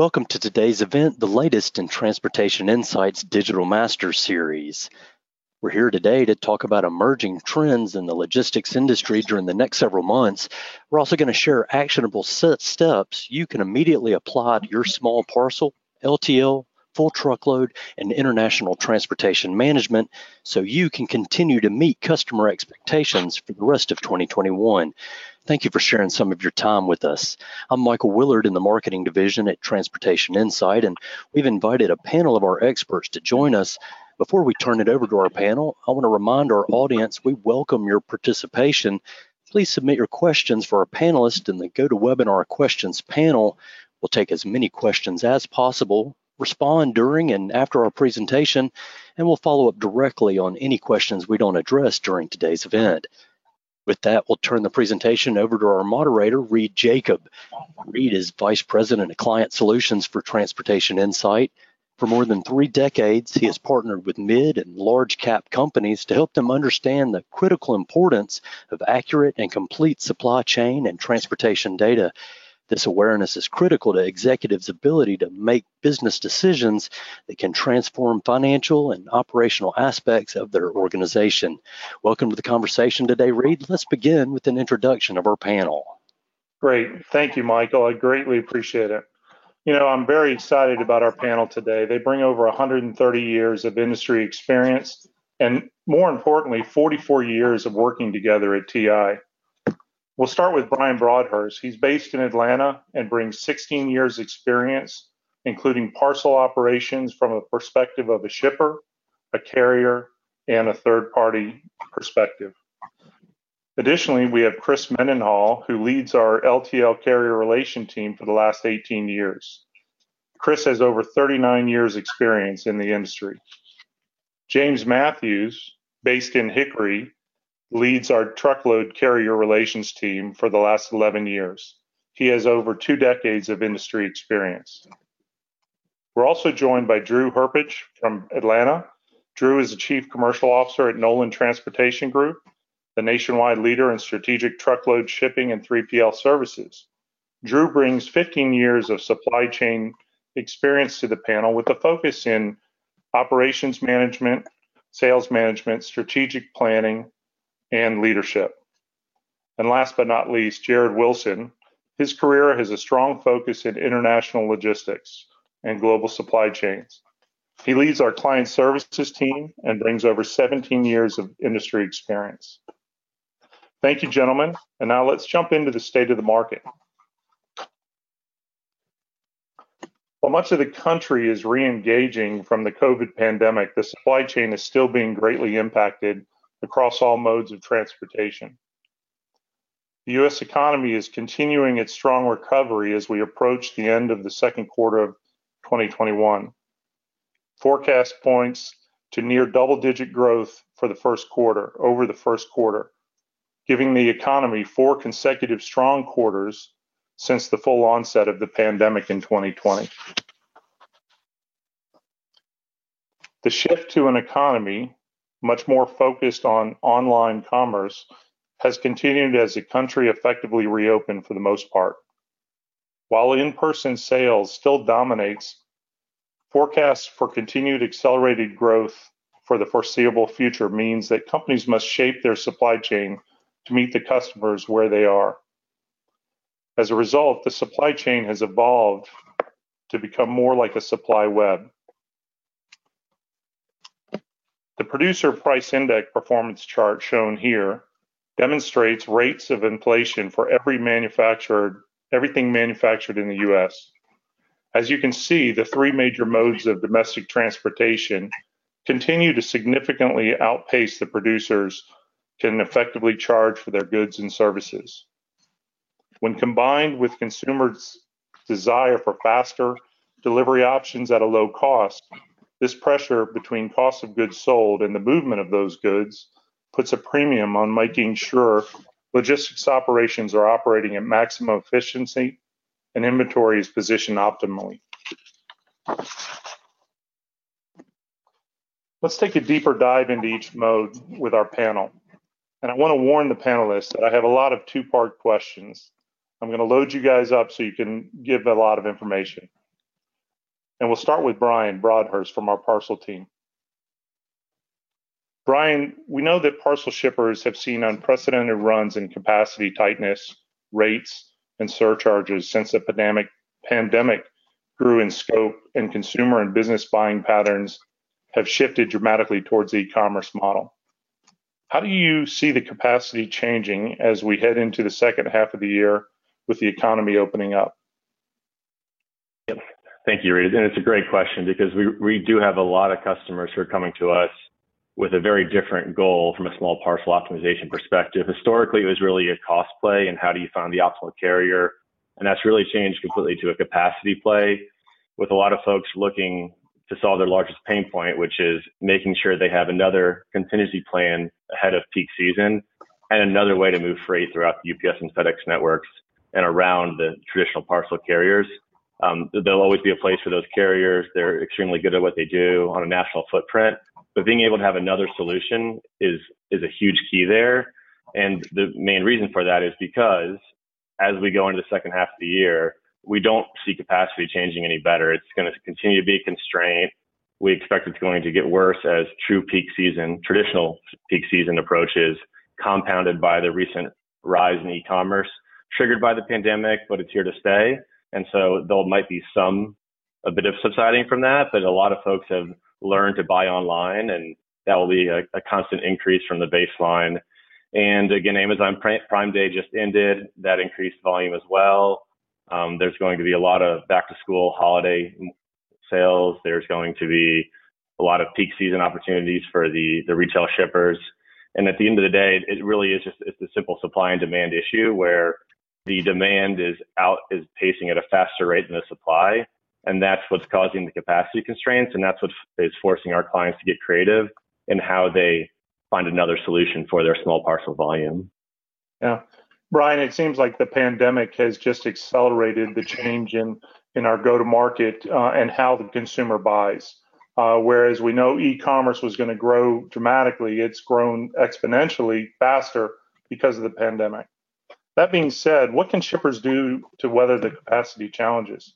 Welcome to today's event, the latest in Transportation Insights Digital Master Series. We're here today to talk about emerging trends in the logistics industry during the next several months. We're also going to share actionable steps you can immediately apply to your small parcel, LTL, full truckload, and international transportation management so you can continue to meet customer expectations for the rest of 2021. Thank you for sharing some of your time with us. I'm Michael Willard in the marketing division at Transportation Insight, and we've invited a panel of our experts to join us. Before we turn it over to our panel, I want to remind our audience we welcome your participation. Please submit your questions for our panelists in the GoToWebinar questions panel. We'll take as many questions as possible, respond during and after our presentation, and we'll follow up directly on any questions we don't address during today's event. With that, we'll turn the presentation over to our moderator, Reed Jacob. Reed is Vice President of Client Solutions for Transportation Insight. For more than three decades, he has partnered with mid and large cap companies to help them understand the critical importance of accurate and complete supply chain and transportation data this awareness is critical to executives' ability to make business decisions that can transform financial and operational aspects of their organization. Welcome to the conversation today, Reed. Let's begin with an introduction of our panel. Great. Thank you, Michael. I greatly appreciate it. You know, I'm very excited about our panel today. They bring over 130 years of industry experience and, more importantly, 44 years of working together at TI. We'll start with Brian Broadhurst. He's based in Atlanta and brings 16 years experience, including parcel operations from a perspective of a shipper, a carrier, and a third party perspective. Additionally, we have Chris Mendenhall, who leads our LTL carrier relation team for the last 18 years. Chris has over 39 years experience in the industry. James Mathews, based in Hickory, leads our truckload carrier relations team for the last 11 years. He has over two decades of industry experience. We're also joined by Drew Herpich from Atlanta. Drew is the Chief Commercial Officer at Nolan Transportation Group, the nationwide leader in strategic truckload shipping and 3PL services. Drew brings 15 years of supply chain experience to the panel with a focus in operations management, sales management, strategic planning, and leadership. And last but not least, Jared Wilson. His career has a strong focus in international logistics and global supply chains. He leads our client services team and brings over 17 years of industry experience. Thank you, gentlemen. And now let's jump into the state of the market. While much of the country is re engaging from the COVID pandemic, the supply chain is still being greatly impacted across all modes of transportation. The U.S. economy is continuing its strong recovery as we approach the end of the second quarter of 2021. Forecast points to near double digit growth for the first quarter, over the first quarter, giving the economy four consecutive strong quarters since the full onset of the pandemic in 2020. The shift to an economy much more focused on online commerce, has continued as the country effectively reopened for the most part. While in person sales still dominates, forecasts for continued accelerated growth for the foreseeable future means that companies must shape their supply chain to meet the customers where they are. As a result, the supply chain has evolved to become more like a supply web. The producer price index performance chart shown here demonstrates rates of inflation for every manufactured everything manufactured in the US. As you can see, the three major modes of domestic transportation continue to significantly outpace the producers can effectively charge for their goods and services. When combined with consumers' desire for faster delivery options at a low cost, this pressure between cost of goods sold and the movement of those goods puts a premium on making sure logistics operations are operating at maximum efficiency and inventory is positioned optimally. Let's take a deeper dive into each mode with our panel. And I want to warn the panelists that I have a lot of two part questions. I'm going to load you guys up so you can give a lot of information. And we'll start with Brian Broadhurst from our parcel team. Brian, we know that parcel shippers have seen unprecedented runs in capacity tightness, rates, and surcharges since the pandemic, pandemic grew in scope and consumer and business buying patterns have shifted dramatically towards the e-commerce model. How do you see the capacity changing as we head into the second half of the year with the economy opening up? Thank you, Reed. And it's a great question because we, we do have a lot of customers who are coming to us with a very different goal from a small parcel optimization perspective. Historically, it was really a cost play and how do you find the optimal carrier? And that's really changed completely to a capacity play with a lot of folks looking to solve their largest pain point, which is making sure they have another contingency plan ahead of peak season and another way to move freight throughout the UPS and FedEx networks and around the traditional parcel carriers. Um, there'll always be a place for those carriers. They're extremely good at what they do on a national footprint, but being able to have another solution is is a huge key there. And the main reason for that is because as we go into the second half of the year, we don't see capacity changing any better. It's going to continue to be a constraint. We expect it's going to get worse as true peak season, traditional peak season approaches, compounded by the recent rise in e-commerce, triggered by the pandemic, but it's here to stay. And so there might be some, a bit of subsiding from that, but a lot of folks have learned to buy online and that will be a, a constant increase from the baseline. And again, Amazon Prime Day just ended. That increased volume as well. Um, there's going to be a lot of back to school holiday sales. There's going to be a lot of peak season opportunities for the, the retail shippers. And at the end of the day, it really is just it's a simple supply and demand issue where the demand is out is pacing at a faster rate than the supply. And that's what's causing the capacity constraints. And that's what is forcing our clients to get creative in how they find another solution for their small parcel volume. Yeah. Brian, it seems like the pandemic has just accelerated the change in in our go to market uh, and how the consumer buys. Uh, whereas we know e-commerce was going to grow dramatically, it's grown exponentially faster because of the pandemic. That being said, what can shippers do to weather the capacity challenges?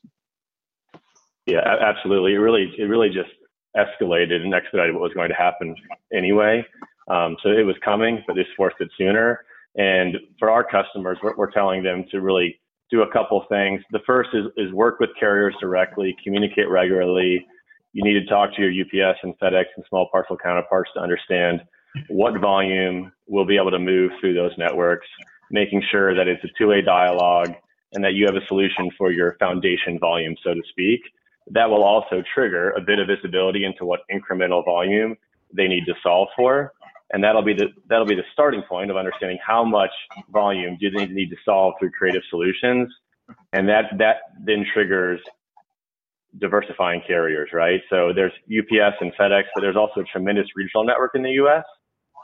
Yeah, absolutely. It really, it really just escalated and expedited what was going to happen anyway. Um, so it was coming, but this forced it sooner. And for our customers, we're, we're telling them to really do a couple things. The first is, is work with carriers directly, communicate regularly. You need to talk to your UPS and FedEx and small parcel counterparts to understand what volume will be able to move through those networks, making sure that it's a two-way dialogue and that you have a solution for your foundation volume, so to speak. That will also trigger a bit of visibility into what incremental volume they need to solve for and that'll be the that'll be the starting point of understanding how much volume do they need to solve through creative solutions, and that that then triggers diversifying carriers, right? So there's UPS and FedEx, but there's also a tremendous regional network in the U.S.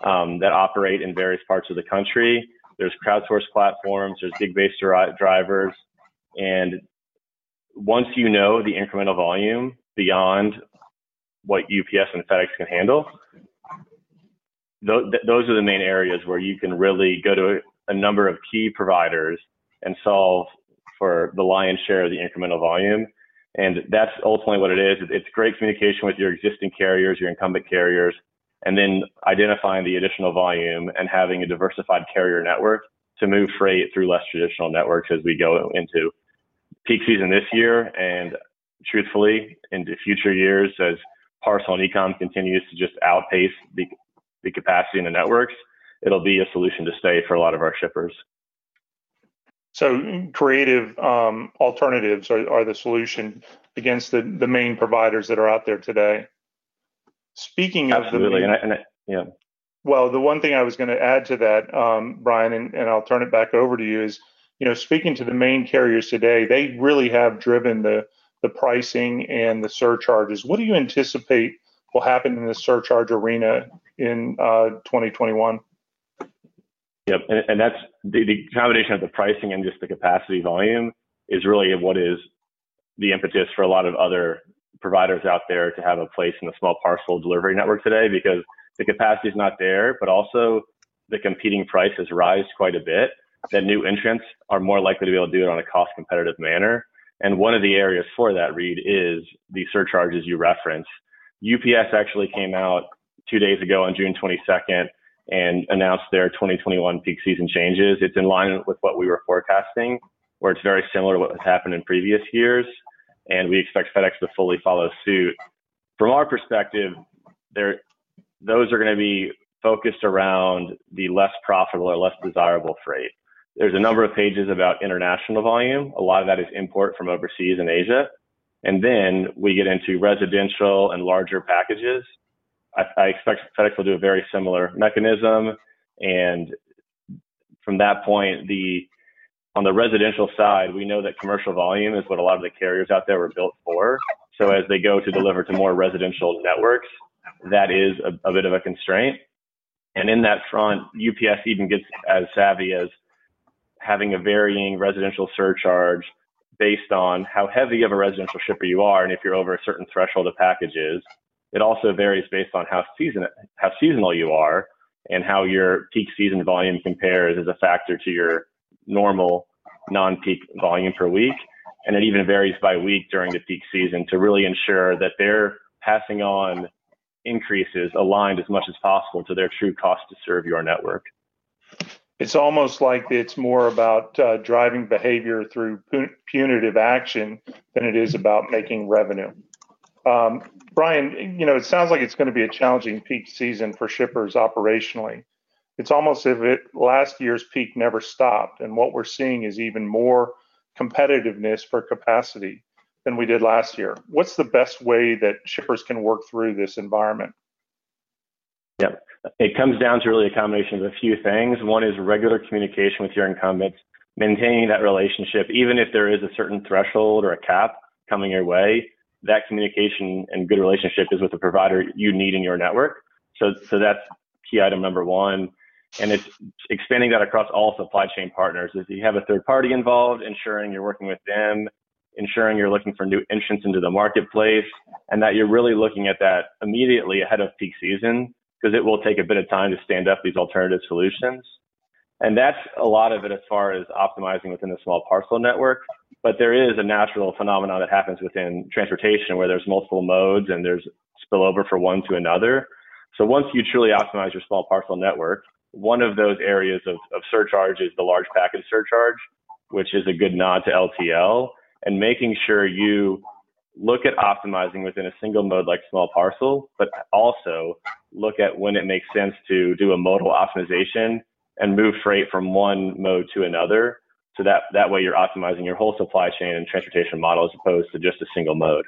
Um, that operate in various parts of the country. There's crowdsourced platforms, there's gig-based drivers, and once you know the incremental volume beyond what UPS and FedEx can handle, th- those are the main areas where you can really go to a, a number of key providers and solve for the lion's share of the incremental volume. And that's ultimately what it is. It's great communication with your existing carriers, your incumbent carriers, and then identifying the additional volume and having a diversified carrier network to move freight through less traditional networks as we go into peak season this year and truthfully into future years as parcel and ecom continues to just outpace the the capacity in the networks, it'll be a solution to stay for a lot of our shippers. So creative um, alternatives are, are, the solution against the, the main providers that are out there today. Speaking of Absolutely. the main, and I, and I, yeah. Well, the one thing I was going to add to that, um, Brian, and, and I'll turn it back over to you is, you know, speaking to the main carriers today, they really have driven the the pricing and the surcharges. What do you anticipate will happen in the surcharge arena in uh, 2021. Yep, and, and that's the, the, combination of the pricing and just the capacity volume is really what is the impetus for a lot of other providers out there to have a place in the small parcel delivery network today because the capacity is not there, but also the competing price has risen quite a bit. That new entrants are more likely to be able to do it on a cost competitive manner. And one of the areas for that, Reed, is the surcharges you reference. UPS actually came out two days ago on June 22nd and announced their 2021 peak season changes. It's in line with what we were forecasting, where it's very similar to what has happened in previous years. And we expect FedEx to fully follow suit. From our perspective, there, those are going to be focused around the less profitable or less desirable freight. There's a number of pages about international volume. A lot of that is import from overseas in Asia. And then we get into residential and larger packages. I, I expect FedEx will do a very similar mechanism. And from that point, the on the residential side, we know that commercial volume is what a lot of the carriers out there were built for. So as they go to deliver to more residential networks, that is a, a bit of a constraint. And in that front, UPS even gets as savvy as having a varying residential surcharge based on how heavy of a residential shipper you are and if you're over a certain threshold of packages. It also varies based on how season how seasonal you are and how your peak season volume compares as a factor to your normal non-peak volume per week. And it even varies by week during the peak season to really ensure that they're passing on increases aligned as much as possible to their true cost to serve your network. It's almost like it's more about uh, driving behavior through punitive action than it is about making revenue. Um, Brian, you know, it sounds like it's going to be a challenging peak season for shippers operationally. It's almost as if it, last year's peak never stopped, and what we're seeing is even more competitiveness for capacity than we did last year. What's the best way that shippers can work through this environment? Yep. It comes down to really a combination of a few things. One is regular communication with your incumbents, maintaining that relationship, even if there is a certain threshold or a cap coming your way. That communication and good relationship is with the provider you need in your network. So, so that's key item number one. And it's expanding that across all supply chain partners. If you have a third party involved, ensuring you're working with them ensuring you're looking for new entrants into the marketplace and that you're really looking at that immediately ahead of peak season because it will take a bit of time to stand up these alternative solutions. And that's a lot of it as far as optimizing within the small parcel network. But there is a natural phenomenon that happens within transportation where there's multiple modes and there's spillover for one to another. So once you truly optimize your small parcel network, one of those areas of, of surcharge is the large package surcharge, which is a good nod to LTL and making sure you look at optimizing within a single mode like small parcel, but also look at when it makes sense to do a modal optimization and move freight from one mode to another. So that, that way you're optimizing your whole supply chain and transportation model as opposed to just a single mode.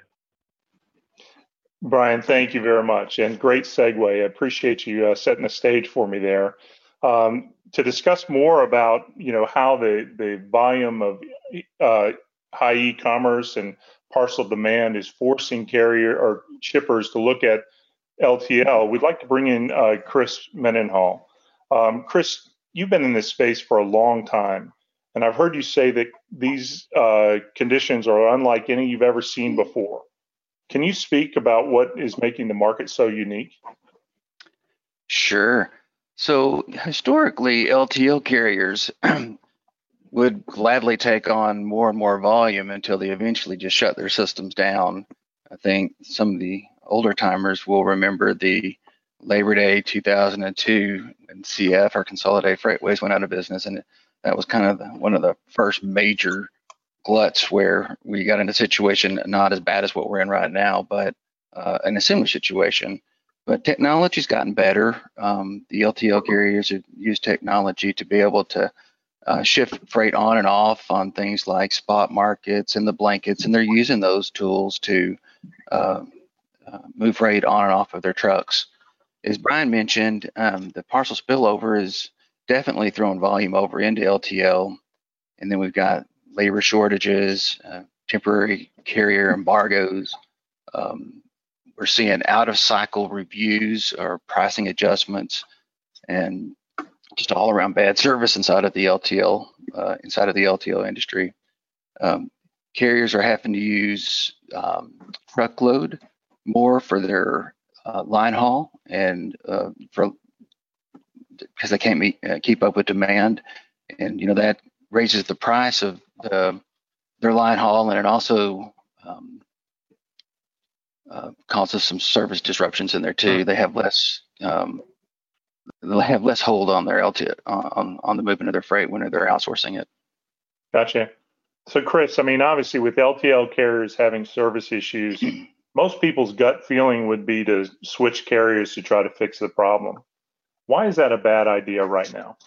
Brian, thank you very much. And great segue. I appreciate you uh, setting the stage for me there. Um, to discuss more about, you know, how the, the volume of uh, high e-commerce and parcel demand is forcing carrier or shippers to look at LTL, we'd like to bring in uh, Chris Mendenhall. Um, Chris, you've been in this space for a long time, and I've heard you say that these uh, conditions are unlike any you've ever seen before. Can you speak about what is making the market so unique? Sure. So historically, LTL carriers would gladly take on more and more volume until they eventually just shut their systems down. I think some of the older timers will remember the Labor Day 2002 and CF or Consolidated Freightways went out of business, and that was kind of one of the first major gluts where we got in a situation not as bad as what we're in right now, but uh, an similar situation. But technology's gotten better. Um, the LTL carriers have used technology to be able to uh, shift freight on and off on things like spot markets and the blankets, and they're using those tools to uh, uh, move freight on and off of their trucks. As Brian mentioned, um, the parcel spillover is definitely throwing volume over into LTL, and then we've got labor shortages, uh, temporary carrier embargoes. Um, we're seeing out of cycle reviews or pricing adjustments, and just all around bad service inside of the LTL uh, inside of the LTL industry. Um, carriers are having to use um, truckload more for their uh, line haul and uh, for because they can't meet, uh, keep up with demand, and you know that raises the price of the their line haul, and it also um, uh, causes some service disruptions in there too. They have less um, they'll have less hold on their LT on on the movement of their freight when they're outsourcing it. Gotcha. So, Chris, I mean, obviously, with LTL carriers having service issues, most people's gut feeling would be to switch carriers to try to fix the problem. Why is that a bad idea right now?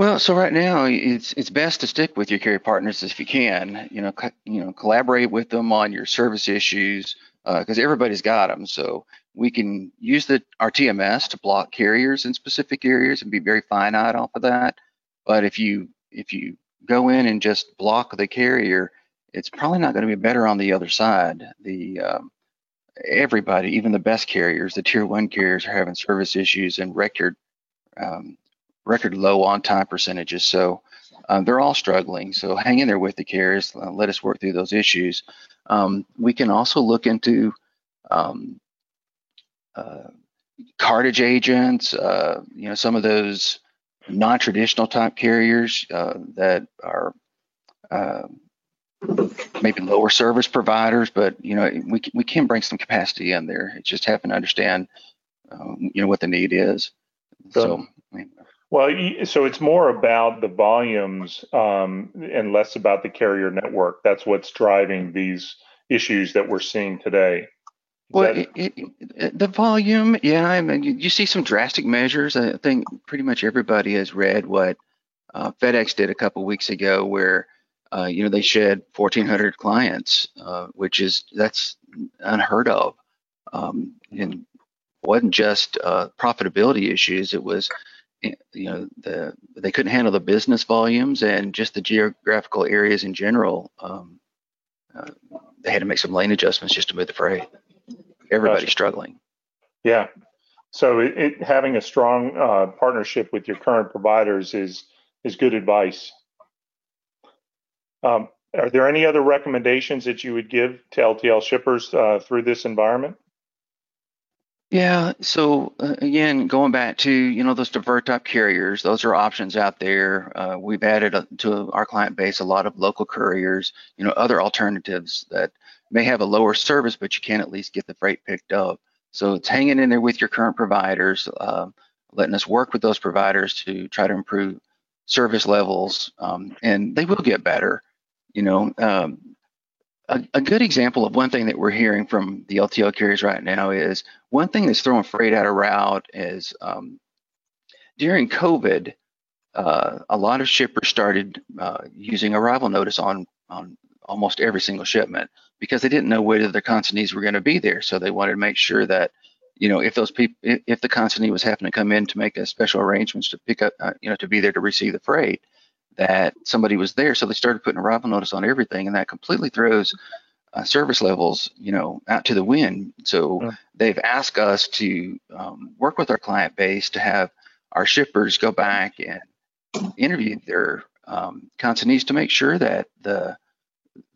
Well, so right now it's it's best to stick with your carrier partners if you can. You know, co- you know, collaborate with them on your service issues because uh, everybody's got them. So we can use the our TMS to block carriers in specific areas and be very finite off of that. But if you if you go in and just block the carrier, it's probably not going to be better on the other side. The um, everybody, even the best carriers, the tier one carriers, are having service issues and record um, record low on time percentages. So um, they're all struggling. So hang in there with the carriers. Uh, let us work through those issues. Um, we can also look into um, uh, cartage agents. Uh, you know, some of those non-traditional type carriers uh, that are uh, maybe lower service providers, but you know we we can bring some capacity in there. It's just having to understand um, you know what the need is. So, well, so it's more about the volumes um, and less about the carrier network. That's what's driving these issues that we're seeing today. Well, it, it, the volume, yeah, I mean, you, you, see some drastic measures. I think pretty much everybody has read what uh, FedEx did a couple weeks ago, where uh, you know they shed 1,400 clients, uh, which is that's unheard of, um, and wasn't just uh, profitability issues. It was you know the they couldn't handle the business volumes and just the geographical areas in general. Um, uh, they had to make some lane adjustments just to move the freight everybody's gotcha. struggling. Yeah. So it, it, having a strong uh, partnership with your current providers is is good advice. Um, are there any other recommendations that you would give to LTL shippers uh, through this environment? Yeah. So uh, again, going back to you know those divert type carriers, those are options out there. Uh, we've added a, to our client base a lot of local couriers. You know, other alternatives that may have a lower service, but you can at least get the freight picked up. So it's hanging in there with your current providers, uh, letting us work with those providers to try to improve service levels, um, and they will get better. You know, um, a, a, good example of one thing that we're hearing from the LTL carriers right now is one thing that's throwing freight out of route is um, during COVID, uh, a lot of shippers started uh, using arrival notice on on almost every single shipment because they didn't know whether their consignees were going to be there. So they wanted to make sure that, you know, if those people, if the consignee was having to come in to make a special arrangements to pick up, uh, you know, to be there to receive the freight, that somebody was there. So they started putting arrival notice on everything, and that completely throws uh, service levels, you know, out to the wind. So yeah. they've asked us to um, work with our client base to have our shippers go back and interview their um, consignees to make sure that the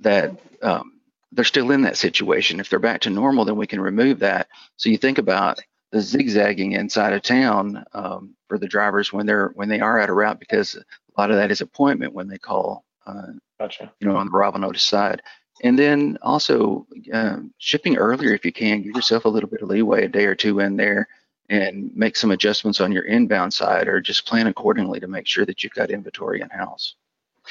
that um, they're still in that situation. If they're back to normal, then we can remove that. So you think about the zigzagging inside of town um, for the drivers when they're when they are out of route because a lot of that is appointment when they call. Uh, gotcha. You know, on the arrival notice side, and then also uh, shipping earlier if you can. Give yourself a little bit of leeway, a day or two in there, and make some adjustments on your inbound side, or just plan accordingly to make sure that you've got inventory in house.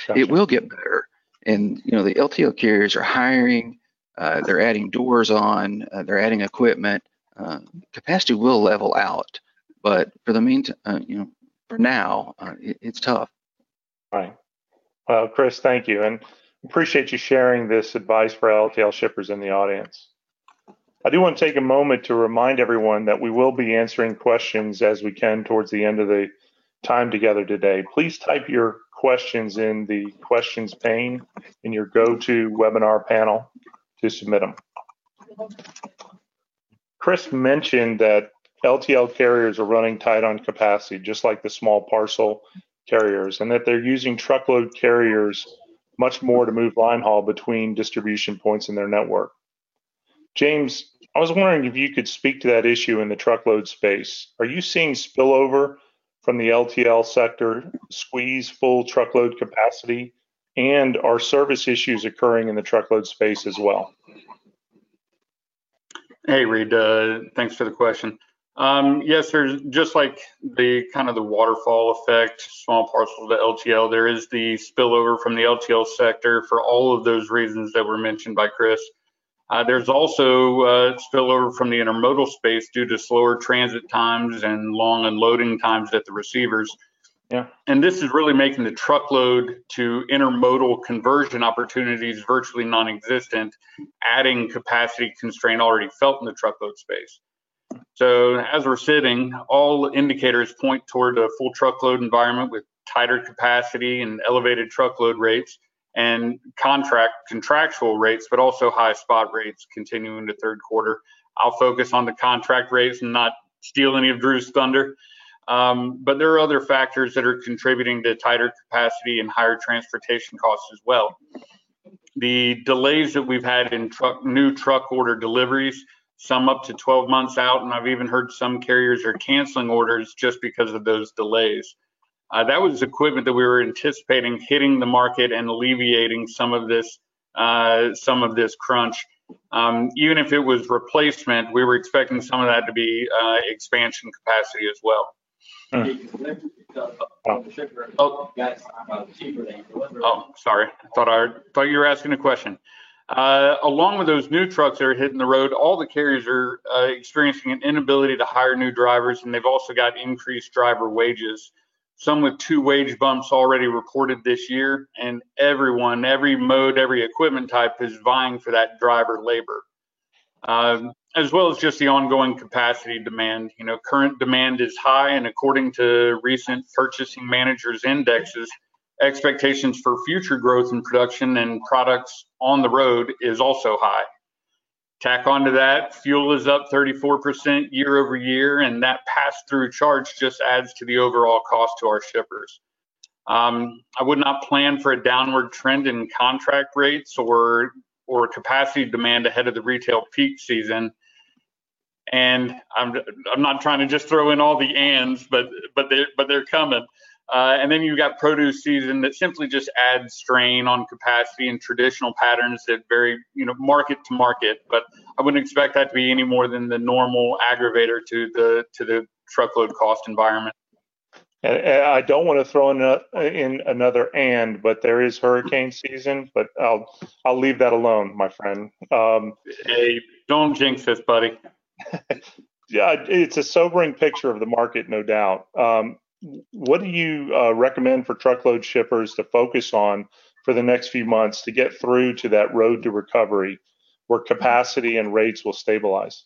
Gotcha. It will get better and you know the LTL carriers are hiring, uh, they're adding doors on, uh, they're adding equipment. Uh, capacity will level out, but for the meantime, uh, you know, for now, uh, it, it's tough. Right. Well, Chris, thank you, and appreciate you sharing this advice for LTL shippers in the audience. I do want to take a moment to remind everyone that we will be answering questions as we can towards the end of the time together today. Please type your questions in the questions pane in your GoToWebinar panel to submit them. Chris mentioned that LTL carriers are running tight on capacity, just like the small parcel carriers, and that they're using truckload carriers much more to move line haul between distribution points in their network. James, I was wondering if you could speak to that issue in the truckload space. Are you seeing spillover from the LTL sector squeeze full truckload capacity and are service issues occurring in the truckload space as well? Hey, Reed. Uh, thanks for the question. Um, yes, there's just like the kind of the waterfall effect, small parcels to LTL. There is the spillover from the LTL sector for all of those reasons that were mentioned by Chris. Uh, there's also uh, spillover from the intermodal space due to slower transit times and long unloading times at the receivers. Yeah. And this is really making the truckload to intermodal conversion opportunities virtually non existent, adding capacity constraint already felt in the truckload space. So as we're sitting, all indicators point toward a full truckload environment with tighter capacity and elevated truckload rates and contract contractual rates, but also high spot rates continuing to third quarter. I'll focus on the contract rates and not steal any of Drew's thunder. Um, but there are other factors that are contributing to tighter capacity and higher transportation costs as well. The delays that we've had in truck, new truck order deliveries some up to 12 months out, and I've even heard some carriers are canceling orders just because of those delays. Uh, that was equipment that we were anticipating hitting the market and alleviating some of this uh, some of this crunch. Um, even if it was replacement, we were expecting some of that to be uh, expansion capacity as well. Oh. oh, sorry. I thought I thought you were asking a question. Uh, along with those new trucks that are hitting the road, all the carriers are uh, experiencing an inability to hire new drivers, and they've also got increased driver wages. Some with two wage bumps already reported this year, and everyone, every mode, every equipment type is vying for that driver labor, um, as well as just the ongoing capacity demand. You know, current demand is high, and according to recent purchasing managers' indexes, expectations for future growth in production and products on the road is also high. Tack onto that, fuel is up 34% year over year, and that pass through charge just adds to the overall cost to our shippers. Um, I would not plan for a downward trend in contract rates or or capacity demand ahead of the retail peak season. And I'm I'm not trying to just throw in all the ands, but but they but they're coming. Uh, and then you've got produce season that simply just adds strain on capacity and traditional patterns that vary, you know, market to market. But I wouldn't expect that to be any more than the normal aggravator to the to the truckload cost environment. And I don't want to throw in, a, in another and, but there is hurricane season. But I'll I'll leave that alone, my friend. Um, hey, don't jinx this, buddy. yeah, it's a sobering picture of the market, no doubt. Um, what do you uh, recommend for truckload shippers to focus on for the next few months to get through to that road to recovery where capacity and rates will stabilize?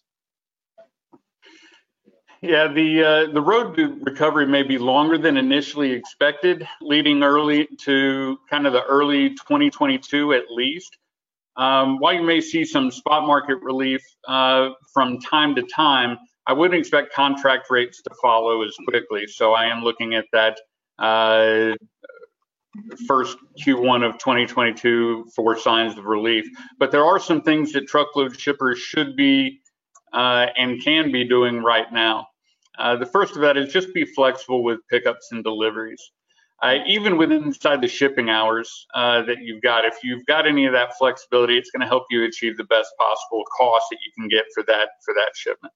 Yeah, the uh, the road to recovery may be longer than initially expected, leading early to kind of the early 2022 at least. Um, while you may see some spot market relief uh, from time to time, I wouldn't expect contract rates to follow as quickly. So I am looking at that uh, first Q1 of 2022 for signs of relief. But there are some things that truckload shippers should be uh, and can be doing right now. Uh, the first of that is just be flexible with pickups and deliveries. Uh, even within inside the shipping hours uh, that you've got, if you've got any of that flexibility, it's going to help you achieve the best possible cost that you can get for that for that shipment.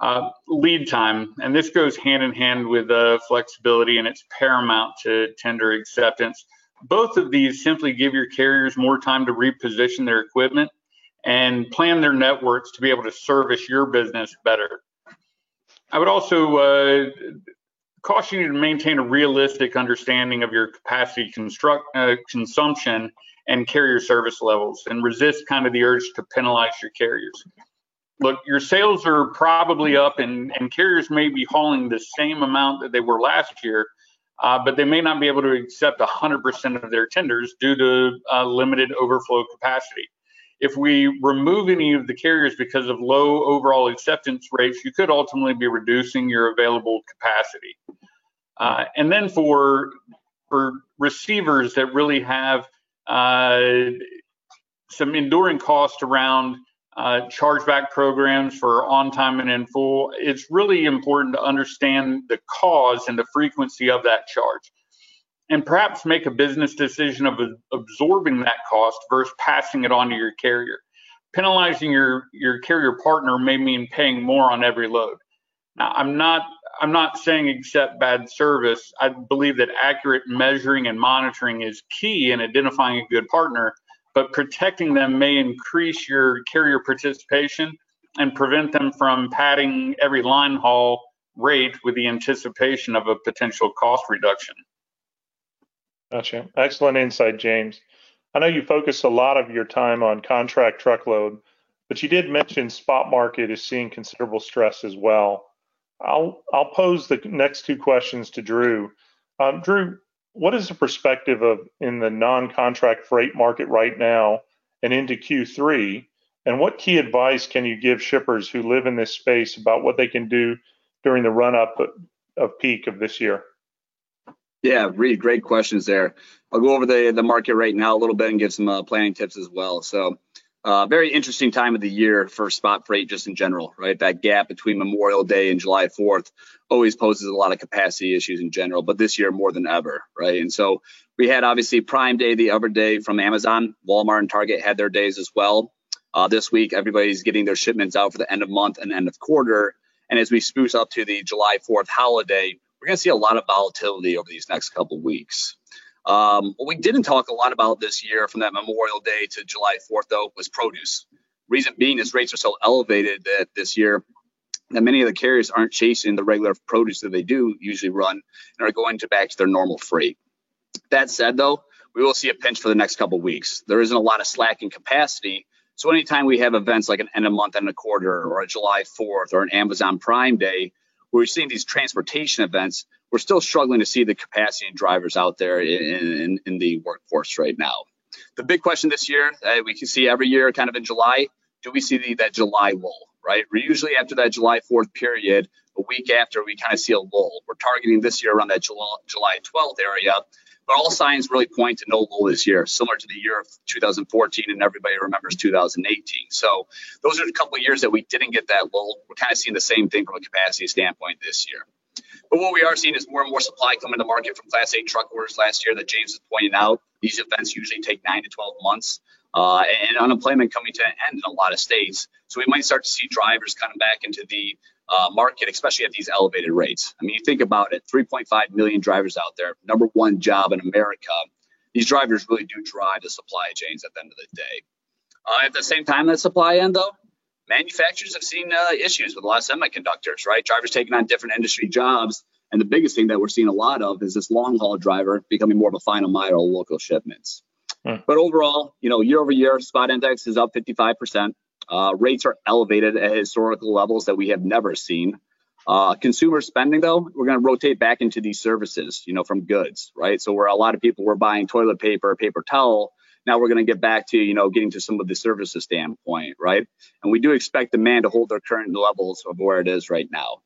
Uh, lead time, and this goes hand in hand with uh, flexibility, and it's paramount to tender acceptance. Both of these simply give your carriers more time to reposition their equipment and plan their networks to be able to service your business better. I would also uh, caution you to maintain a realistic understanding of your capacity construct, uh, consumption and carrier service levels and resist kind of the urge to penalize your carriers look, your sales are probably up, and, and carriers may be hauling the same amount that they were last year, uh, but they may not be able to accept 100% of their tenders due to uh, limited overflow capacity. If we remove any of the carriers because of low overall acceptance rates, you could ultimately be reducing your available capacity. Uh, and then for for receivers that really have uh, some enduring cost around uh, chargeback programs for on time and in full. It's really important to understand the cause and the frequency of that charge. and perhaps make a business decision of absorbing that cost versus passing it on to your carrier. Penalizing your, your carrier partner may mean paying more on every load. Now, I'm not I'm not saying accept bad service. I believe that accurate measuring and monitoring is key in identifying a good partner, but protecting them may increase your carrier participation and prevent them from padding every line haul rate with the anticipation of a potential cost reduction. Gotcha. Excellent insight, James. I know you focus a lot of your time on contract truckload, but you did mention spot market is seeing considerable stress as well. I'll I'll pose the next two questions to Drew. Um, Drew, what is the perspective of in the non-contract freight market right now and into Q3? And what key advice can you give shippers who live in this space about what they can do during the run-up of peak of this year? Yeah, Reed, great questions there. I'll go over the the market right now a little bit and give some uh, planning tips as well. So uh, very interesting time of the year for spot freight, just in general, right? That gap between Memorial Day and July 4th always poses a lot of capacity issues in general, but this year more than ever, right? And so we had obviously Prime Day the other day from Amazon. Walmart and Target had their days as well. Uh, this week, everybody's getting their shipments out for the end of month and end of quarter. And as we spruce up to the July 4th holiday, we're going to see a lot of volatility over these next couple weeks. Um, what we didn't talk a lot about this year from that Memorial Day to July 4th, though, was produce. Reason being is rates are so elevated that this year that many of the carriers aren't chasing the regular produce that they do usually run and are going to back to their normal freight. That said, though, we will see a pinch for the next couple weeks. There isn't a lot of slack in capacity. So anytime we have events like an end of month and a quarter or a July 4th or an Amazon Prime Day, where we're seeing these transportation events, we're still struggling to see the capacity and drivers out there in, in, in the workforce right now. The big question this year, uh, we can see every year kind of in July, do we see the, that July lull, right? We're usually after that July 4th period, a week after, we kind of see a lull. We're targeting this year around that July, July 12th area, but all signs really point to no lull this year, similar to the year of 2014, and everybody remembers 2018. So those are a couple of years that we didn't get that lull. We're kind of seeing the same thing from a capacity standpoint this year. But what we are seeing is more and more supply coming to market from Class A truck orders last year that James is pointing out. These events usually take nine to 12 months. Uh, and unemployment coming to an end in a lot of states. So we might start to see drivers coming back into the uh, market, especially at these elevated rates. I mean, you think about it 3.5 million drivers out there, number one job in America. These drivers really do drive the supply chains at the end of the day. Uh, at the same time, that supply end, though, manufacturers have seen uh, issues with a lot of semiconductors, right? Drivers taking on different industry jobs. And the biggest thing that we're seeing a lot of is this long haul driver becoming more of a final mile local shipments. Hmm. But overall, you know, year over year, spot index is up 55%. Uh, rates are elevated at historical levels that we have never seen. Uh, consumer spending, though, we're going to rotate back into these services, you know, from goods, right? So where a lot of people were buying toilet paper, paper towel, now we're going to get back to, you know, getting to some of the services standpoint, right? And we do expect demand to hold their current levels of where it is right now.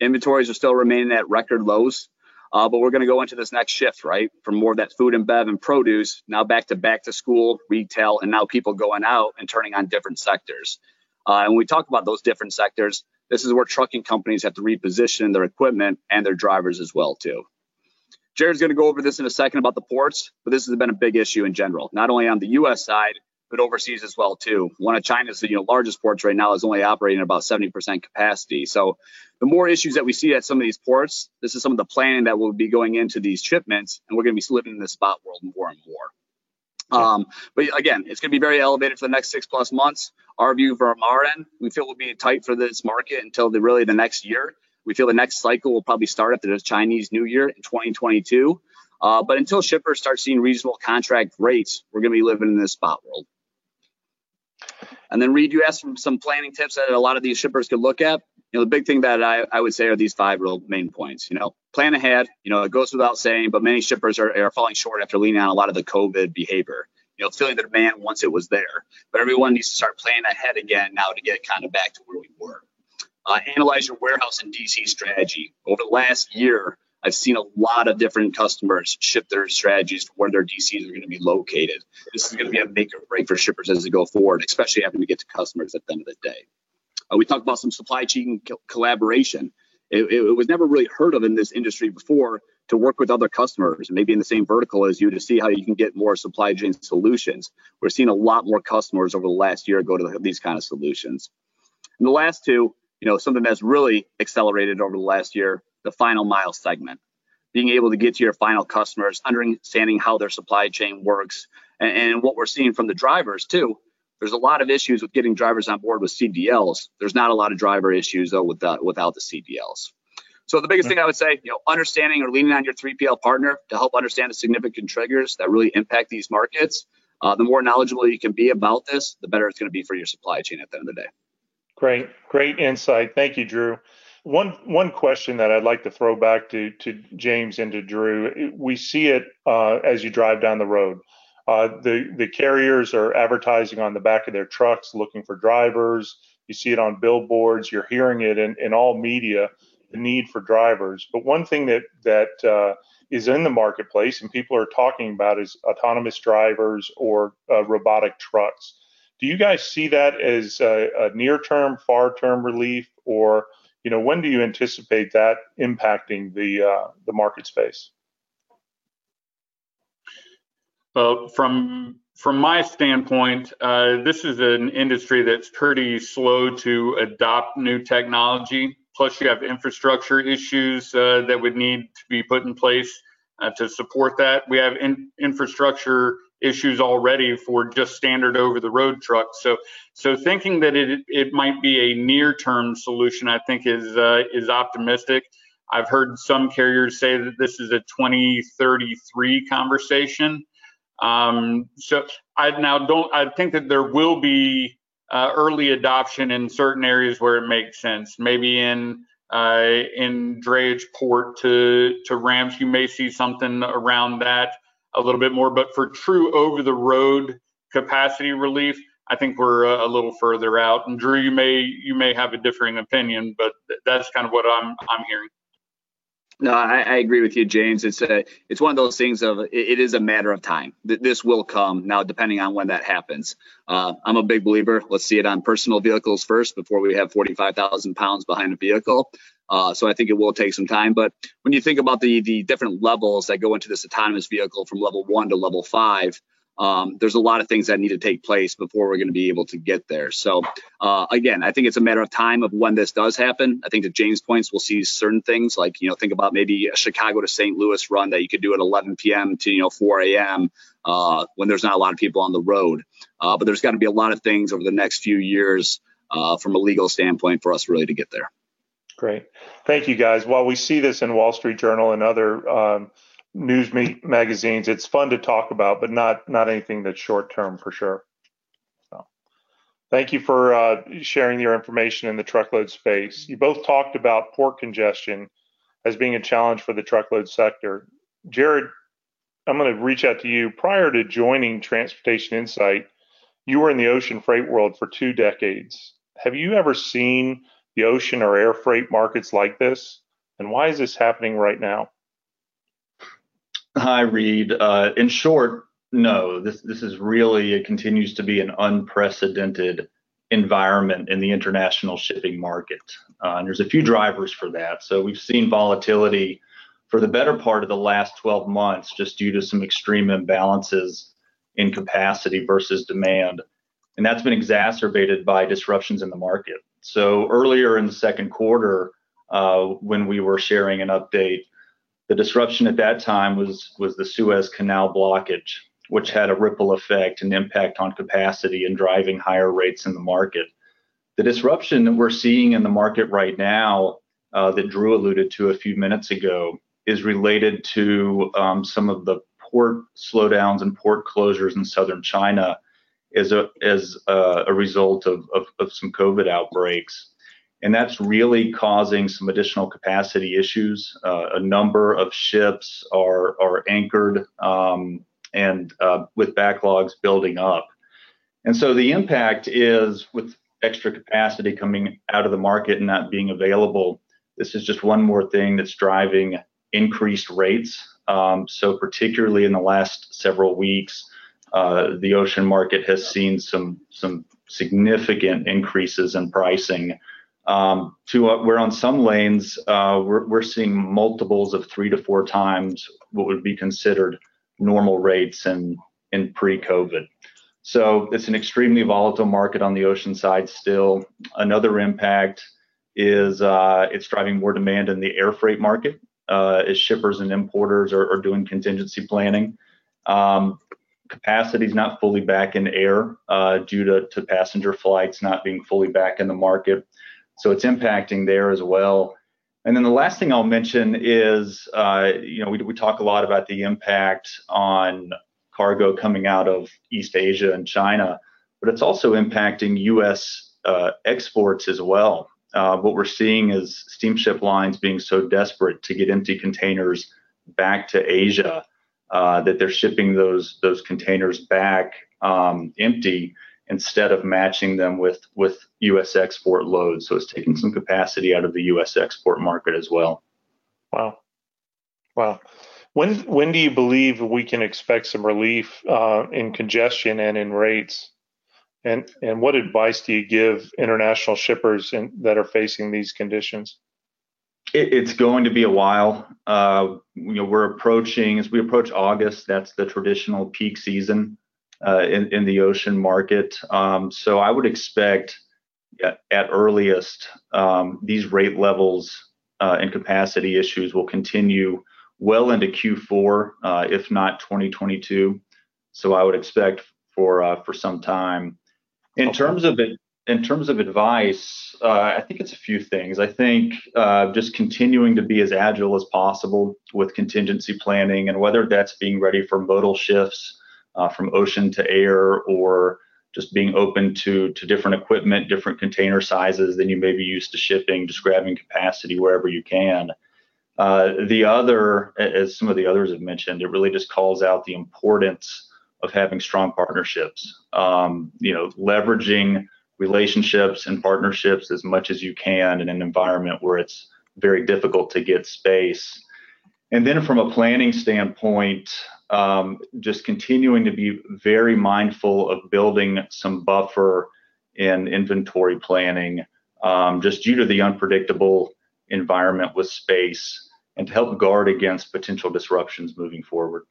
Inventories are still remaining at record lows, uh, but we're going to go into this next shift, right? From more of that food and bev and produce, now back to back to school, retail, and now people going out and turning on different sectors. Uh, and when we talk about those different sectors, this is where trucking companies have to reposition their equipment and their drivers as well too. Jared's going to go over this in a second about the ports, but this has been a big issue in general, not only on the U.S. side, but overseas as well too. One of China's you know largest ports right now is only operating at about 70% capacity. So the more issues that we see at some of these ports, this is some of the planning that will be going into these shipments, and we're going to be living in this spot world more and more. Um, but again, it's going to be very elevated for the next six plus months. Our view from our end, we feel will be tight for this market until the really the next year. We feel the next cycle will probably start after the Chinese New Year in 2022. Uh, but until shippers start seeing reasonable contract rates, we're going to be living in this spot world. And then Reed, you asked for some planning tips that a lot of these shippers could look at. You know, the big thing that I, I would say are these five real main points. You know, plan ahead. You know, it goes without saying, but many shippers are, are falling short after leaning on a lot of the COVID behavior. You know, feeling the demand once it was there. But everyone needs to start planning ahead again now to get kind of back to where we were. Uh, analyze your warehouse and DC strategy. Over the last year, I've seen a lot of different customers shift their strategies for where their DCs are going to be located. This is going to be a make or break for shippers as they go forward, especially having to get to customers at the end of the day. Uh, we talked about some supply chain co- collaboration. It, it, was never really heard of in this industry before, to work with other customers, maybe in the same vertical as you, to see how you can get more supply chain solutions. We're seeing a lot more customers over the last year go to these kind of solutions. And the last two, you know, something that's really accelerated over the last year, the final mile segment. Being able to get to your final customers, understanding how their supply chain works, and, and what we're seeing from the drivers too. There's a lot of issues with getting drivers on board with CDLs. There's not a lot of driver issues though without without the CDLs. So the biggest thing I would say, you know, understanding or leaning on your 3PL partner to help understand the significant triggers that really impact these markets. Uh, the more knowledgeable you can be about this, the better it's going to be for your supply chain at the end of the day. Great, great insight. Thank you, Drew. One one question that I'd like to throw back to to James and to Drew. We see it uh, as you drive down the road. Uh, the the carriers are advertising on the back of their trucks, looking for drivers. You see it on billboards. You're hearing it in, in all media the need for drivers. But one thing that that uh, is in the marketplace and people are talking about is autonomous drivers or uh, robotic trucks. Do you guys see that as a, a near-term, far-term relief, or you know when do you anticipate that impacting the uh, the market space? Well, from from my standpoint, uh, this is an industry that's pretty slow to adopt new technology. Plus, you have infrastructure issues uh, that would need to be put in place uh, to support that. We have in, infrastructure issues already for just standard over-the-road trucks. So, so thinking that it it might be a near-term solution, I think is uh, is optimistic. I've heard some carriers say that this is a 2033 conversation. Um, so I now don't. I think that there will be uh, early adoption in certain areas where it makes sense. Maybe in uh, in drayage port to to ramps, you may see something around that a little bit more. But for true over the road capacity relief, I think we're a, a little further out. And Drew, you may you may have a differing opinion, but that's kind of what I'm I'm hearing. No, I, I, agree with you, James. It's a, it's one of those things of it, it is a matter of time. This will come now, depending on when that happens. Uh, I'm a big believer. Let's see it on personal vehicles first before we have 45,000 pounds behind a vehicle. Uh, so I think it will take some time. But when you think about the the different levels that go into this autonomous vehicle from level one to level five, um, there's a lot of things that need to take place before we're going to be able to get there. So, uh, again, I think it's a matter of time of when this does happen. I think to James' points, we'll see certain things like, you know, think about maybe a Chicago to St. Louis run that you could do at 11 p.m. to, you know, 4 a.m. Uh, when there's not a lot of people on the road. Uh, but there's got to be a lot of things over the next few years uh, from a legal standpoint for us really to get there. Great. Thank you, guys. While we see this in Wall Street Journal and other um, news magazines. It's fun to talk about, but not not anything that's short term for sure. So, thank you for uh, sharing your information in the truckload space. You both talked about port congestion as being a challenge for the truckload sector. Jared, I'm going to reach out to you. Prior to joining Transportation Insight, you were in the ocean freight world for two decades. Have you ever seen the ocean or air freight markets like this? And why is this happening right now? Hi, Reed. Uh, in short, no. This this is really it continues to be an unprecedented environment in the international shipping market, uh, and there's a few drivers for that. So we've seen volatility for the better part of the last 12 months, just due to some extreme imbalances in capacity versus demand, and that's been exacerbated by disruptions in the market. So earlier in the second quarter, uh, when we were sharing an update the disruption at that time was was the Suez Canal blockage, which had a ripple effect and impact on capacity and driving higher rates in the market. The disruption that we're seeing in the market right now, uh, that Drew alluded to a few minutes ago, is related to um, some of the port slowdowns and port closures in southern China as a as a, a result of, of, of some COVID outbreaks and that's really causing some additional capacity issues. Uh, a number of ships are are anchored um, and uh, with backlogs building up, and so the impact is with extra capacity coming out of the market and not being available. This is just one more thing that's driving increased rates. Um, so particularly in the last several weeks, uh, the ocean market has seen some some significant increases in pricing Um, to uh, where on some lanes uh, we're, we're seeing multiples of three to four times what would be considered normal rates in in pre-COVID. So it's an extremely volatile market on the ocean side still. Another impact is uh, it's driving more demand in the air freight market uh, as shippers and importers are, are doing contingency planning. Um, capacity is not fully back in air uh, due to, to passenger flights not being fully back in the market. So it's impacting there as well. And then the last thing I'll mention is, uh, you know, we, we talk a lot about the impact on cargo coming out of East Asia and China, but it's also impacting U.S. Uh, exports as well uh, what we're seeing is steamship lines being so desperate to get empty containers back to Asia uh, that they're shipping those those containers back um, empty instead of matching them with with U.S. export loads. So it's taking some capacity out of the U.S. export market as well. Wow, wow. When when do you believe we can expect some relief uh, in congestion and in rates? And and what advice do you give international shippers in, that are facing these conditions? It, it's going to be a while. Uh, you know, we're approaching as we approach August. That's the traditional peak season uh, in in the ocean market. Um, so I would expect at, at earliest um, these rate levels uh, and capacity issues will continue well into Q4, uh, if not 2022. So I would expect for uh, for some time. In okay. terms of it, in terms of advice, uh, I think it's a few things. I think uh, just continuing to be as agile as possible with contingency planning, and whether that's being ready for modal shifts uh, from ocean to air, or just being open to to different equipment, different container sizes than you may be used to shipping, just grabbing capacity wherever you can. Uh, the other, as some of the others have mentioned, it really just calls out the importance of having strong partnerships. Um, you know, leveraging relationships and partnerships as much as you can in an environment where it's very difficult to get space. And then from a planning standpoint, um, just continuing to be very mindful of building some buffer in inventory planning, um, just due to the unpredictable environment with space and to help guard against potential disruptions moving forward.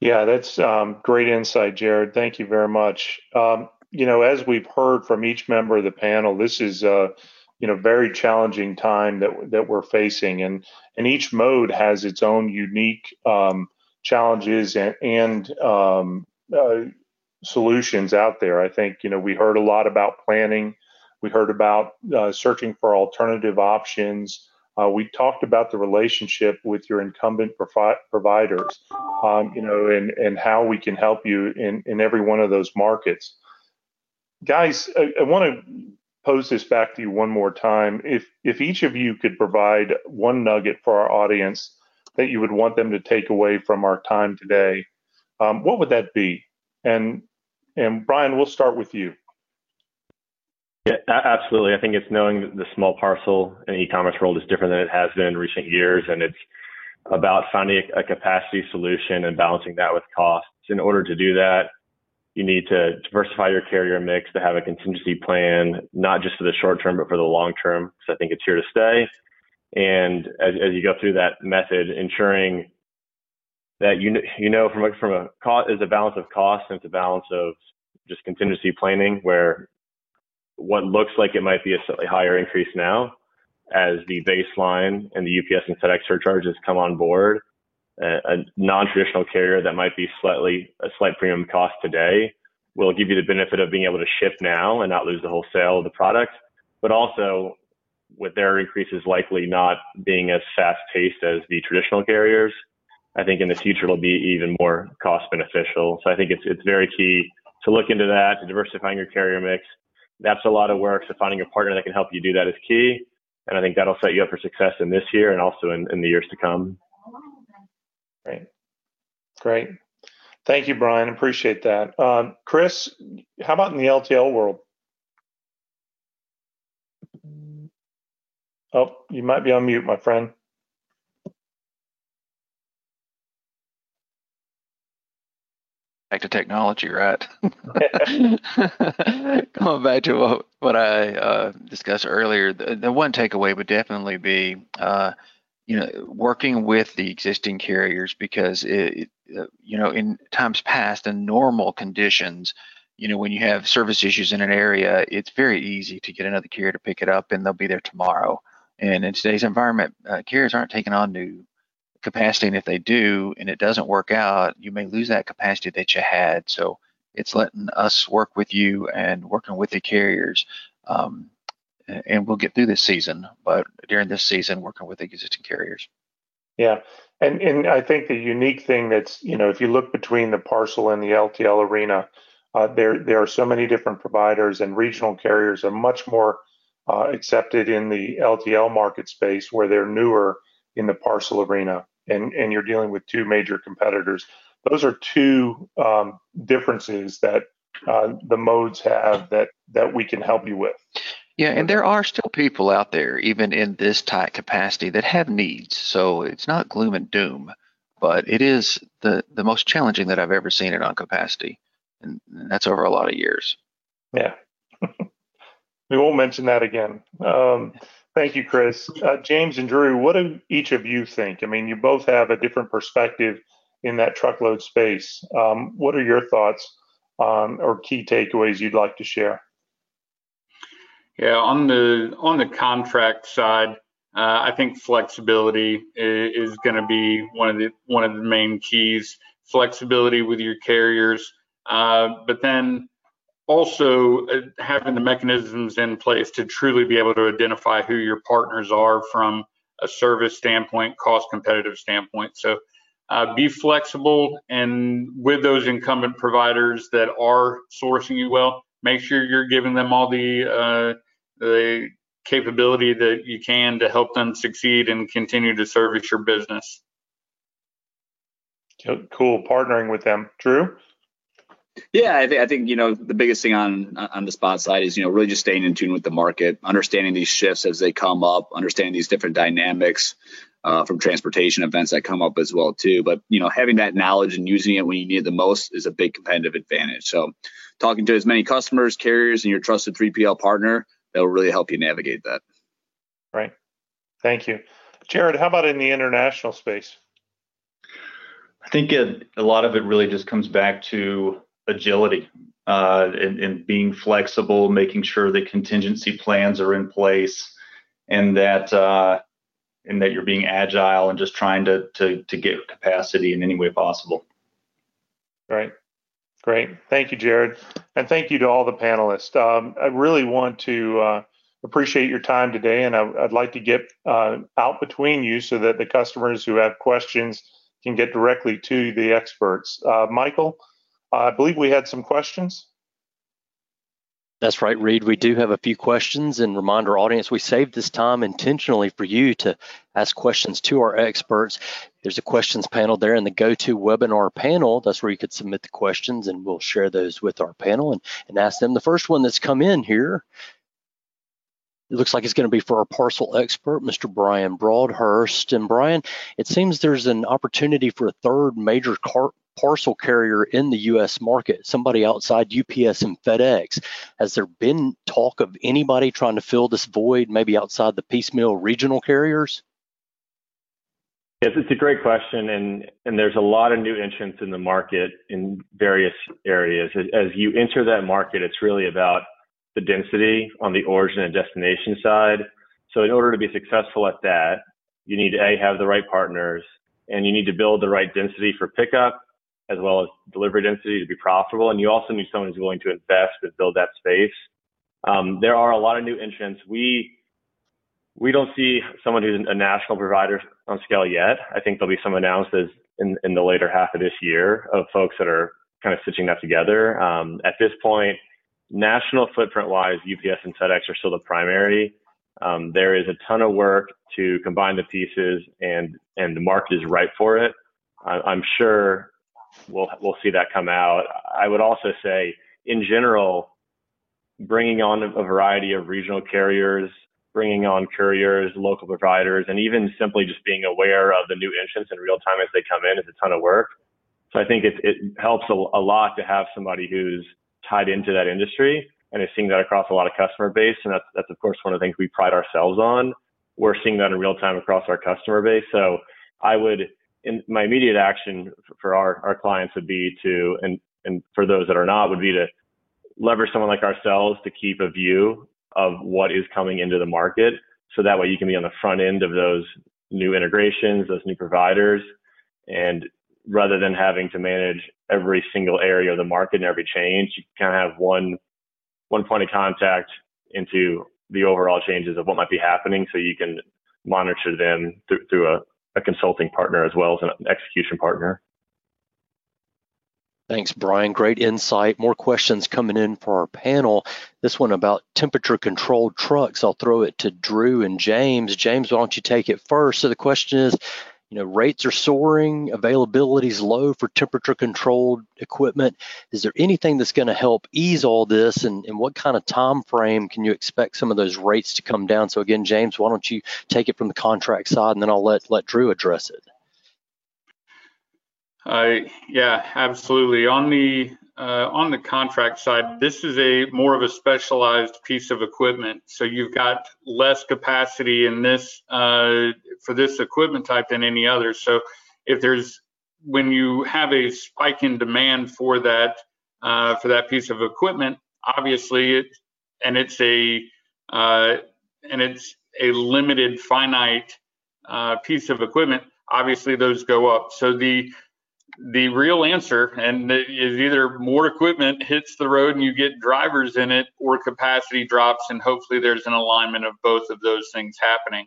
Yeah, that's um, great insight, Jared. Thank you very much. Um, you know, as we've heard from each member of the panel, this is a you know very challenging time that that we're facing, and and each mode has its own unique um, challenges and, and um, uh, solutions out there. I think you know we heard a lot about planning. We heard about uh, searching for alternative options. Uh, we talked about the relationship with your incumbent provi- providers, um, you know, and, and how we can help you in, in every one of those markets. Guys, I, I want to pose this back to you one more time. If if each of you could provide one nugget for our audience that you would want them to take away from our time today, um, what would that be? And and Brian, we'll start with you. Yeah, absolutely. I think it's knowing that the small parcel and e-commerce world is different than it has been in recent years, and it's about finding a capacity solution and balancing that with costs. In order to do that, you need to diversify your carrier mix to have a contingency plan, not just for the short term, but for the long term, because I think it's here to stay. And as, as you go through that method, ensuring that you you know from a, from a cost is a balance of cost and it's a balance of just contingency planning where what looks like it might be a slightly higher increase now as the baseline and the UPS and FedEx surcharges come on board. A, non-traditional carrier that might be slightly a slight premium cost today will give you the benefit of being able to ship now and not lose the whole sale of the product, but also with their increases likely not being as fast paced as the traditional carriers, I think in the future it'll be even more cost beneficial. So I think it's it's very key to look into that, to diversifying your carrier mix, that's a lot of work. So finding a partner that can help you do that is key. And I think that'll set you up for success in this year and also in, in the years to come. Great. Great. Thank you, Brian. Appreciate that. Um, Chris, how about in the LTL world? Oh, you might be on mute, my friend. Back to technology, right? Going back to what, what I uh, discussed earlier, the, the, one takeaway would definitely be, uh, you know, working with the existing carriers because, it, uh, you know, in times past and normal conditions, you know, when you have service issues in an area, it's very easy to get another carrier to pick it up and they'll be there tomorrow. And in today's environment, uh, carriers aren't taking on new capacity. And if they do and it doesn't work out, you may lose that capacity that you had. So it's letting us work with you and working with the carriers. Um, and we'll get through this season, but during this season, working with the existing carriers. Yeah. And, and I think the unique thing that's, you know, if you look between the parcel and the LTL arena, uh, there, there are so many different providers, and regional carriers are much more uh, accepted in the LTL market space where they're newer in the parcel arena, and, and you're dealing with two major competitors. Those are two um, differences that uh, the modes have that that we can help you with. Yeah, and there are still people out there, even in this tight capacity, that have needs. So it's not gloom and doom, but it is the the most challenging that I've ever seen it on capacity, and that's over a lot of years. Yeah, we won't mention that again. Um, Thank you, Chris. Uh, James and Drew, what do each of you think? I mean, you both have a different perspective in that truckload space. Um, what are your thoughts on, or key takeaways you'd like to share? Yeah, on the on the contract side, uh, I think flexibility is, is going to be one of the one of the main keys. Flexibility with your carriers, uh, but then also uh, having the mechanisms in place to truly be able to identify who your partners are from a service standpoint, cost competitive standpoint. So uh, be flexible and with those incumbent providers that are sourcing you well, make sure you're giving them all the uh, the capability that you can to help them succeed and continue to service your business. Cool, partnering with them. Drew? Yeah, I think I think you know the biggest thing on on the spot side is you know really just staying in tune with the market, understanding these shifts as they come up, understanding these different dynamics uh, from transportation events that come up as well too. But you know having that knowledge and using it when you need it the most is a big competitive advantage. So talking to as many customers, carriers, and your trusted 3PL partner that will really help you navigate that. Right. Thank you, Jared. How about in the international space? I think it, a lot of it really just comes back to agility uh, and, and, being flexible, making sure that contingency plans are in place, and that uh, and that you're being agile and just trying to to to get capacity in any way possible. Right. Great. Thank you, Jared. And thank you to all the panelists. Um, I really want to uh, appreciate your time today, and I, would like to get uh, out between you so that the customers who have questions can get directly to the experts. Uh, Michael, Uh, I believe we had some questions. That's right, Reed. We do have a few questions and remind our audience we saved this time intentionally for you to ask questions to our experts. There's a questions panel there in the GoToWebinar panel. That's where you could submit the questions and we'll share those with our panel and, and ask them. The first one that's come in here, it looks like it's going to be for our parcel expert, Mr. Brian Broadhurst. And Brian, it seems there's an opportunity for a third major car parcel carrier in the U.S. market, somebody outside UPS and FedEx? Has there been talk of anybody trying to fill this void, maybe outside the piecemeal regional carriers? Yes, it's a great question, and and there's a lot of new entrants in the market in various areas. As, you enter that market, it's really about the density on the origin and destination side. So in order to be successful at that, you need to a have the right partners, and you need to build the right density for pickup as well as delivery density to be profitable. And you also need someone who's willing to invest and build that space. Um, there are a lot of new entrants. We we don't see someone who's a national provider on scale yet. I think there'll be some announcements in, in the later half of this year of folks that are kind of stitching that together. Um, at this point, national footprint wise, UPS and FedEx are still the primary. Um, there is a ton of work to combine the pieces, and and the market is ripe for it. I, I'm sure we'll we'll see that come out. I would also say, in general, bringing on a variety of regional carriers, bringing on couriers, local providers, and even simply just being aware of the new entrants in real time as they come in is a ton of work. So I think it, it helps a, a lot to have somebody who's tied into that industry and is seeing that across a lot of customer base. And that's, that's of course one of the things we pride ourselves on. We're seeing that in real time across our customer base. So I would, in my immediate action for our, our clients would be to, and, and for those that are not, would be to leverage someone like ourselves to keep a view of what is coming into the market. So that way you can be on the front end of those new integrations, those new providers. And rather than having to manage every single area of the market and every change, you kind of have one one point of contact into the overall changes of what might be happening so you can monitor them through, through a, a consulting partner as well as an execution partner. Thanks, Brian. Great insight. More questions coming in for our panel. This one about temperature controlled trucks. I'll throw it to Drew and James. James, why don't you take it first? So the question is you know rates are soaring availability is low for temperature controlled equipment. Is there anything that's going to help ease all this? And, and what kind of time frame can you expect some of those rates to come down? So again james why don't you take it from the contract side and then i'll let let drew address it. Uh, yeah absolutely. On the uh, on the contract side, this is a more of a specialized piece of equipment. So you've got less capacity in this uh, for this equipment type than any other. So if there's when you have a spike in demand for that uh, for that piece of equipment, obviously it and it's a uh, and it's a limited finite uh, piece of equipment. Obviously those go up. So the the real answer and is either more equipment hits the road and you get drivers in it or capacity drops and hopefully there's an alignment of both of those things happening.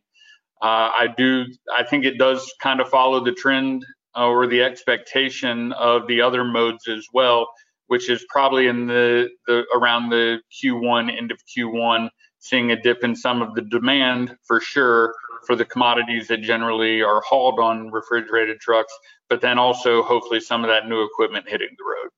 Uh, i do i think it does kind of follow the trend or the expectation of the other modes as well which is probably in the, the around the q1 end of q1 seeing a dip in some of the demand for sure for the commodities that generally are hauled on refrigerated trucks, but then also hopefully some of that new equipment hitting the road.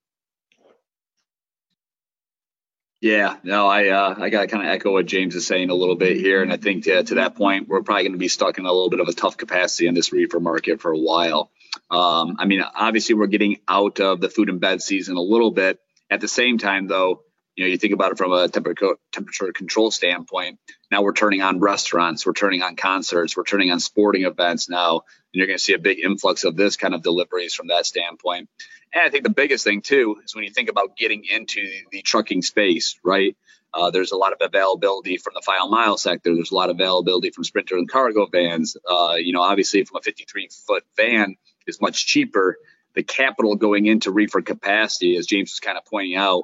Yeah, no, I uh, I got to kind of echo what James is saying a little bit here, and I think to, to that point, we're probably going to be stuck in a little bit of a tough capacity in this reefer market for a while. Um, I mean, obviously, we're getting out of the food and bed season a little bit. At the same time, though, you know, you think about it from a temperature temperature control standpoint. Now we're turning on restaurants, we're turning on concerts, we're turning on sporting events now, and you're going to see a big influx of this kind of deliveries from that standpoint. And I think the biggest thing too is when you think about getting into the trucking space, right? Uh, there's a lot of availability from the final mile sector. There's a lot of availability from sprinter and cargo vans. Uh, you know, obviously from a 53 foot van is much cheaper. The capital going into reefer capacity, as James was kind of pointing out,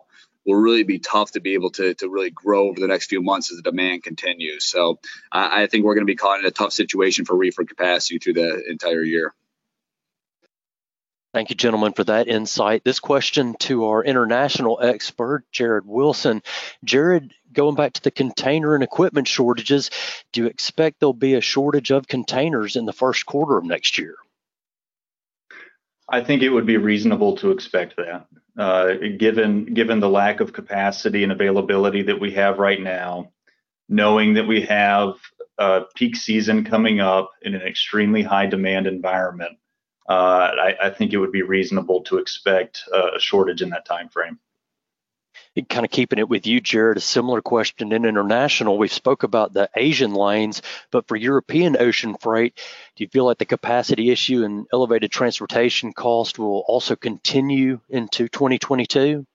will really be tough to be able to, to really grow over the next few months as the demand continues. So I, I think we're going to be caught in a tough situation for reefer capacity through the entire year. Thank you, gentlemen, for that insight. This question to our international expert, Jared Wilson. Jared, going back to the container and equipment shortages, do you expect there'll be a shortage of containers in the first quarter of next year? I think it would be reasonable to expect that, uh, given given the lack of capacity and availability that we have right now, knowing that we have peak season coming up in an extremely high demand environment. Uh, I, I, think it would be reasonable to expect a shortage in that time frame kind of keeping it with you, Jared, a similar question in international. We've spoke about the Asian lanes, but for European ocean freight, do you feel like the capacity issue and elevated transportation cost will also continue into 2022?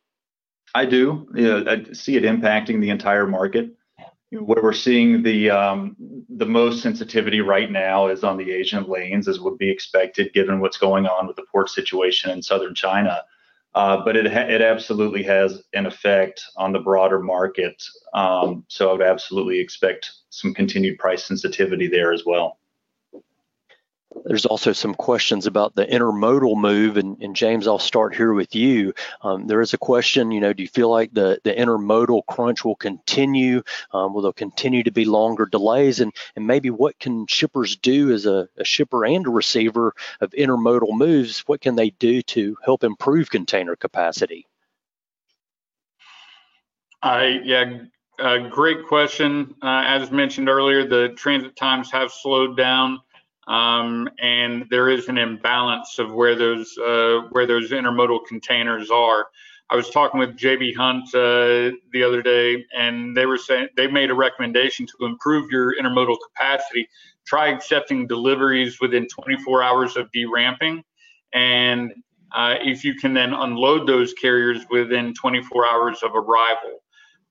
I do. Yeah, I see it impacting the entire market. Where we're seeing the um, the most sensitivity right now is on the Asian lanes, as would be expected given what's going on with the port situation in southern China. Uh, but it ha- it absolutely has an effect on the broader market. Um, so I would absolutely expect some continued price sensitivity there as well. There's also some questions about the intermodal move, and, and James, I'll start here with you. Um, there is a question, you know, do you feel like the, the intermodal crunch will continue? Um, will there continue to be longer delays? And, and maybe what can shippers do as a, a shipper and a receiver of intermodal moves? What can they do to help improve container capacity? I yeah, uh, great question. Uh, as mentioned earlier, the transit times have slowed down. Um, and there is an imbalance of where those uh, where those intermodal containers are. I was talking with JB Hunt uh, the other day, and they were saying they made a recommendation to improve your intermodal capacity. Try accepting deliveries within 24 hours of deramping, and uh, if you can then unload those carriers within 24 hours of arrival.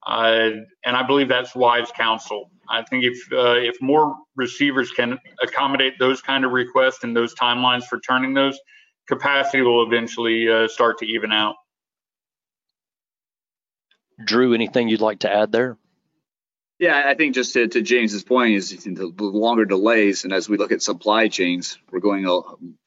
Uh, and I believe that's wise counsel. I think if uh, if more receivers can accommodate those kind of requests and those timelines for turning those, capacity will eventually uh, start to even out. Drew, anything you'd like to add there? Yeah, I think just to, to James's point is the longer delays, and as we look at supply chains, we're going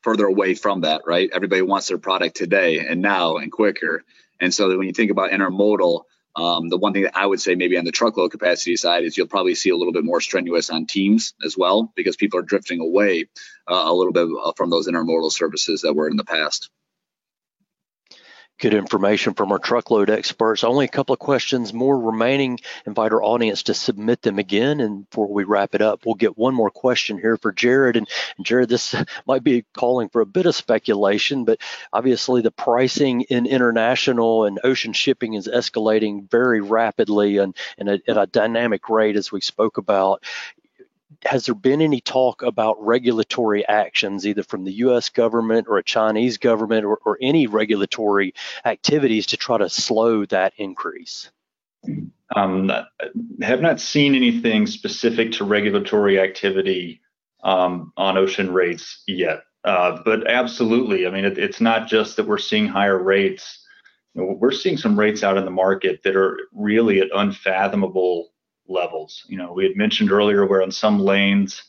further away from that, right? Everybody wants their product today and now and quicker, and so when you think about intermodal, um, the one thing that I would say maybe on the truckload capacity side is you'll probably see a little bit more strenuous on teams as well because people are drifting away uh, a little bit uh, from those intermodal services that were in the past good information from our truckload experts. Only a couple of questions more remaining. Invite our audience to submit them again. And before we wrap it up, we'll get one more question here for Jared. And, Jared, this might be calling for a bit of speculation, but obviously the pricing in international and ocean shipping is escalating very rapidly and, and at a dynamic rate, as we spoke about has there been any talk about regulatory actions, either from the U.S. government or a Chinese government, or, or any regulatory activities to try to slow that increase? Um, have not seen anything specific to regulatory activity um, on ocean rates yet. Uh, but absolutely, I mean, it, it's not just that we're seeing higher rates. You know, we're seeing some rates out in the market that are really at unfathomable levels. You know, we had mentioned earlier where on some lanes,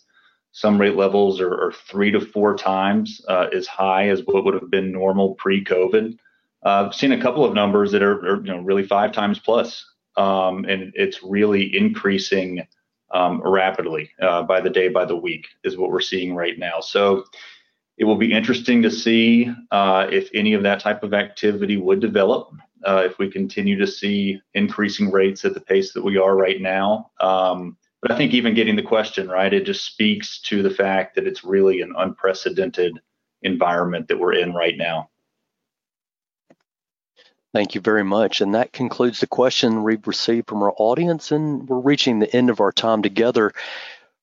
some rate levels are, are three to four times uh, as high as what would have been normal pre-COVID. Uh, I've seen a couple of numbers that are, are you know really five times plus, um, and it's really increasing um, rapidly uh, by the day, by the week, is what we're seeing right now. So it will be interesting to see uh, if any of that type of activity would develop uh, if we continue to see increasing rates at the pace that we are right now. Um, but I think even getting the question right, it just speaks to the fact that it's really an unprecedented environment that we're in right now. Thank you very much. And that concludes the question we've received from our audience. And we're reaching the end of our time together.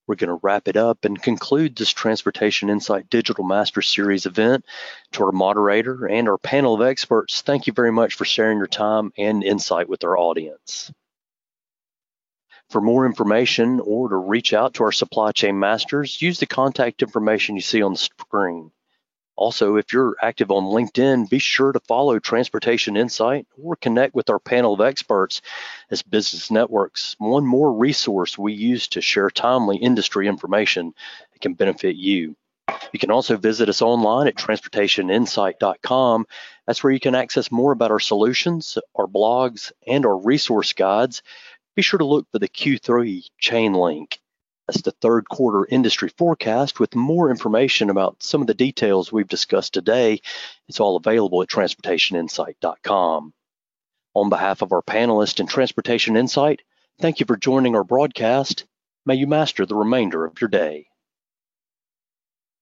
We're going to wrap it up and conclude this Transportation Insight Digital Master Series event. To our moderator and our panel of experts, thank you very much for sharing your time and insight with our audience. For more information or to reach out to our supply chain masters, use the contact information you see on the screen. Also, if you're active on LinkedIn, be sure to follow Transportation Insight or connect with our panel of experts as business networks. One more resource we use to share timely industry information that can benefit you. You can also visit us online at transportationinsight.com. That's where you can access more about our solutions, our blogs, and our resource guides. Be sure to look for the Q3 chain link. That's the third quarter industry forecast with more information about some of the details we've discussed today. It's all available at transportationinsight.com. On behalf of our panelists in Transportation Insight, thank you for joining our broadcast. May you master the remainder of your day.